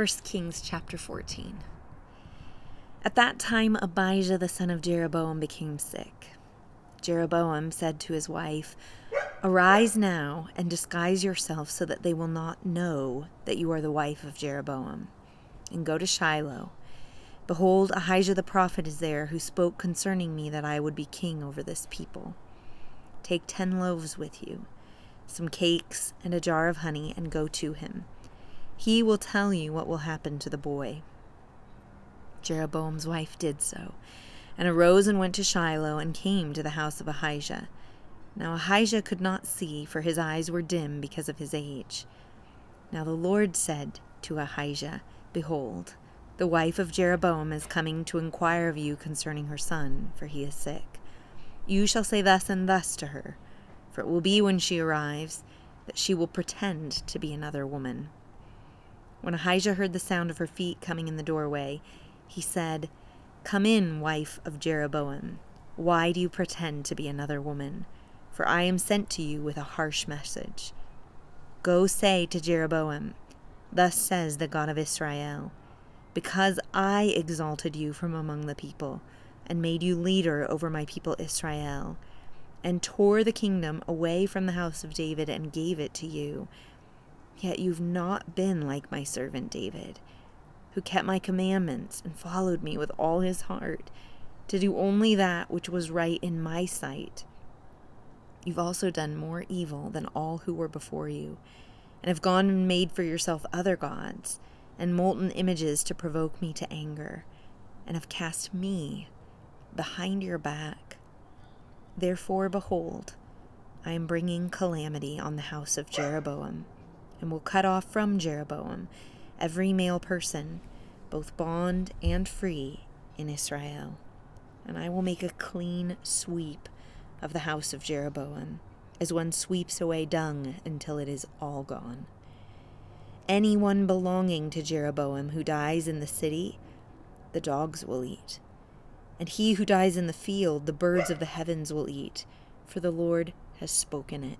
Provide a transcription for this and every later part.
1 Kings chapter 14. At that time, Abijah the son of Jeroboam became sick. Jeroboam said to his wife, Arise now and disguise yourself so that they will not know that you are the wife of Jeroboam, and go to Shiloh. Behold, Ahijah the prophet is there, who spoke concerning me that I would be king over this people. Take ten loaves with you, some cakes, and a jar of honey, and go to him. He will tell you what will happen to the boy. Jeroboam's wife did so, and arose and went to Shiloh, and came to the house of Ahijah. Now Ahijah could not see, for his eyes were dim because of his age. Now the Lord said to Ahijah, Behold, the wife of Jeroboam is coming to inquire of you concerning her son, for he is sick. You shall say thus and thus to her, for it will be when she arrives that she will pretend to be another woman. When Ahijah heard the sound of her feet coming in the doorway, he said, Come in, wife of Jeroboam. Why do you pretend to be another woman? For I am sent to you with a harsh message. Go say to Jeroboam, Thus says the God of Israel, Because I exalted you from among the people, and made you leader over my people Israel, and tore the kingdom away from the house of David and gave it to you, Yet you've not been like my servant David, who kept my commandments and followed me with all his heart, to do only that which was right in my sight. You've also done more evil than all who were before you, and have gone and made for yourself other gods, and molten images to provoke me to anger, and have cast me behind your back. Therefore, behold, I am bringing calamity on the house of Jeroboam and will cut off from Jeroboam every male person, both bond and free, in Israel. And I will make a clean sweep of the house of Jeroboam, as one sweeps away dung until it is all gone. Anyone belonging to Jeroboam who dies in the city, the dogs will eat. And he who dies in the field, the birds of the heavens will eat, for the Lord has spoken it.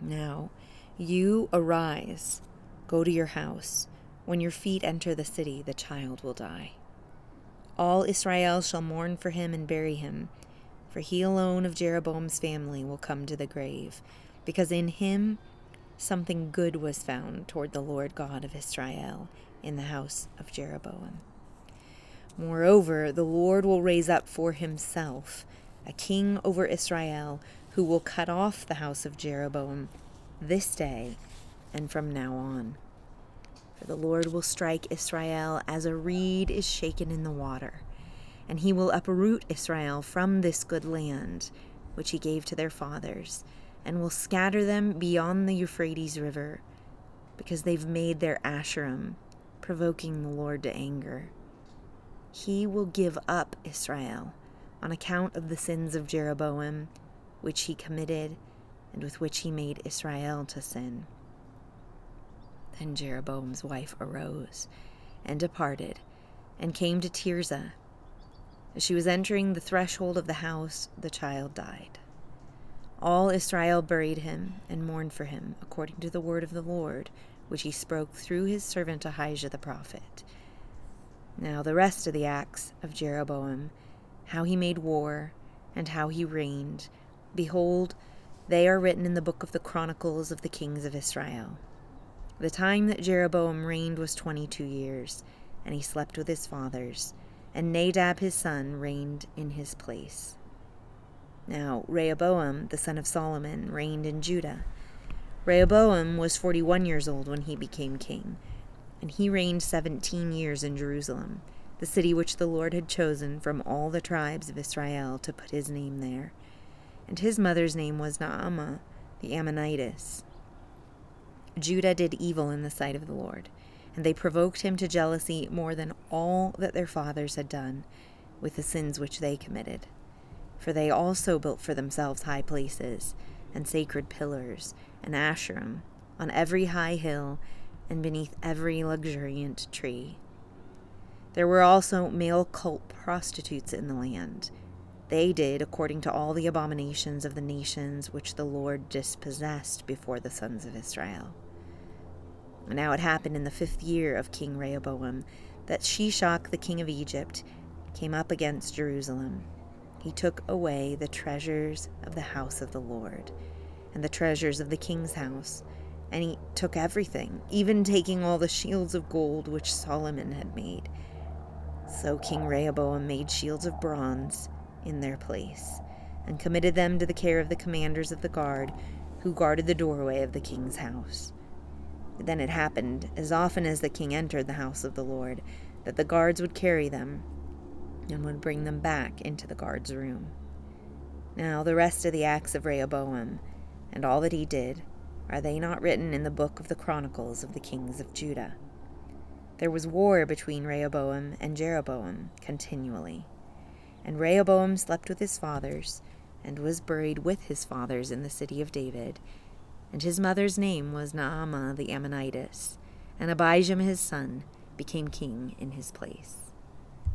Now, you arise, go to your house. When your feet enter the city, the child will die. All Israel shall mourn for him and bury him, for he alone of Jeroboam's family will come to the grave, because in him something good was found toward the Lord God of Israel in the house of Jeroboam. Moreover, the Lord will raise up for himself a king over Israel who will cut off the house of Jeroboam this day and from now on. For the Lord will strike Israel as a reed is shaken in the water, and he will uproot Israel from this good land which he gave to their fathers, and will scatter them beyond the Euphrates River, because they've made their Asherim, provoking the Lord to anger. He will give up Israel on account of the sins of Jeroboam, which he committed and with which he made Israel to sin. Then Jeroboam's wife arose and departed, and came to Tirzah. As she was entering the threshold of the house, the child died. All Israel buried him and mourned for him, according to the word of the Lord, which he spoke through his servant Ahijah the prophet. Now the rest of the acts of Jeroboam, how he made war, and how he reigned, behold, they are written in the book of the Chronicles of the Kings of Israel. The time that Jeroboam reigned was twenty two years, and he slept with his fathers, and Nadab his son reigned in his place. Now Rehoboam, the son of Solomon, reigned in Judah. Rehoboam was forty one years old when he became king, and he reigned seventeen years in Jerusalem, the city which the Lord had chosen from all the tribes of Israel to put his name there and his mother's name was Naamah the Ammonitess. Judah did evil in the sight of the Lord, and they provoked him to jealousy more than all that their fathers had done with the sins which they committed. For they also built for themselves high places, and sacred pillars, and Asherim, on every high hill, and beneath every luxuriant tree. There were also male cult prostitutes in the land they did according to all the abominations of the nations which the Lord dispossessed before the sons of Israel. Now it happened in the fifth year of King Rehoboam that Shishak, the king of Egypt, came up against Jerusalem. He took away the treasures of the house of the Lord and the treasures of the king's house, and he took everything, even taking all the shields of gold which Solomon had made. So King Rehoboam made shields of bronze in their place, and committed them to the care of the commanders of the guard who guarded the doorway of the king's house. Then it happened, as often as the king entered the house of the Lord, that the guards would carry them and would bring them back into the guard's room. Now, the rest of the acts of Rehoboam, and all that he did, are they not written in the book of the Chronicles of the kings of Judah? There was war between Rehoboam and Jeroboam continually. And Rehoboam slept with his fathers, and was buried with his fathers in the city of David. And his mother's name was Naamah the Ammonitess, and Abijam his son became king in his place.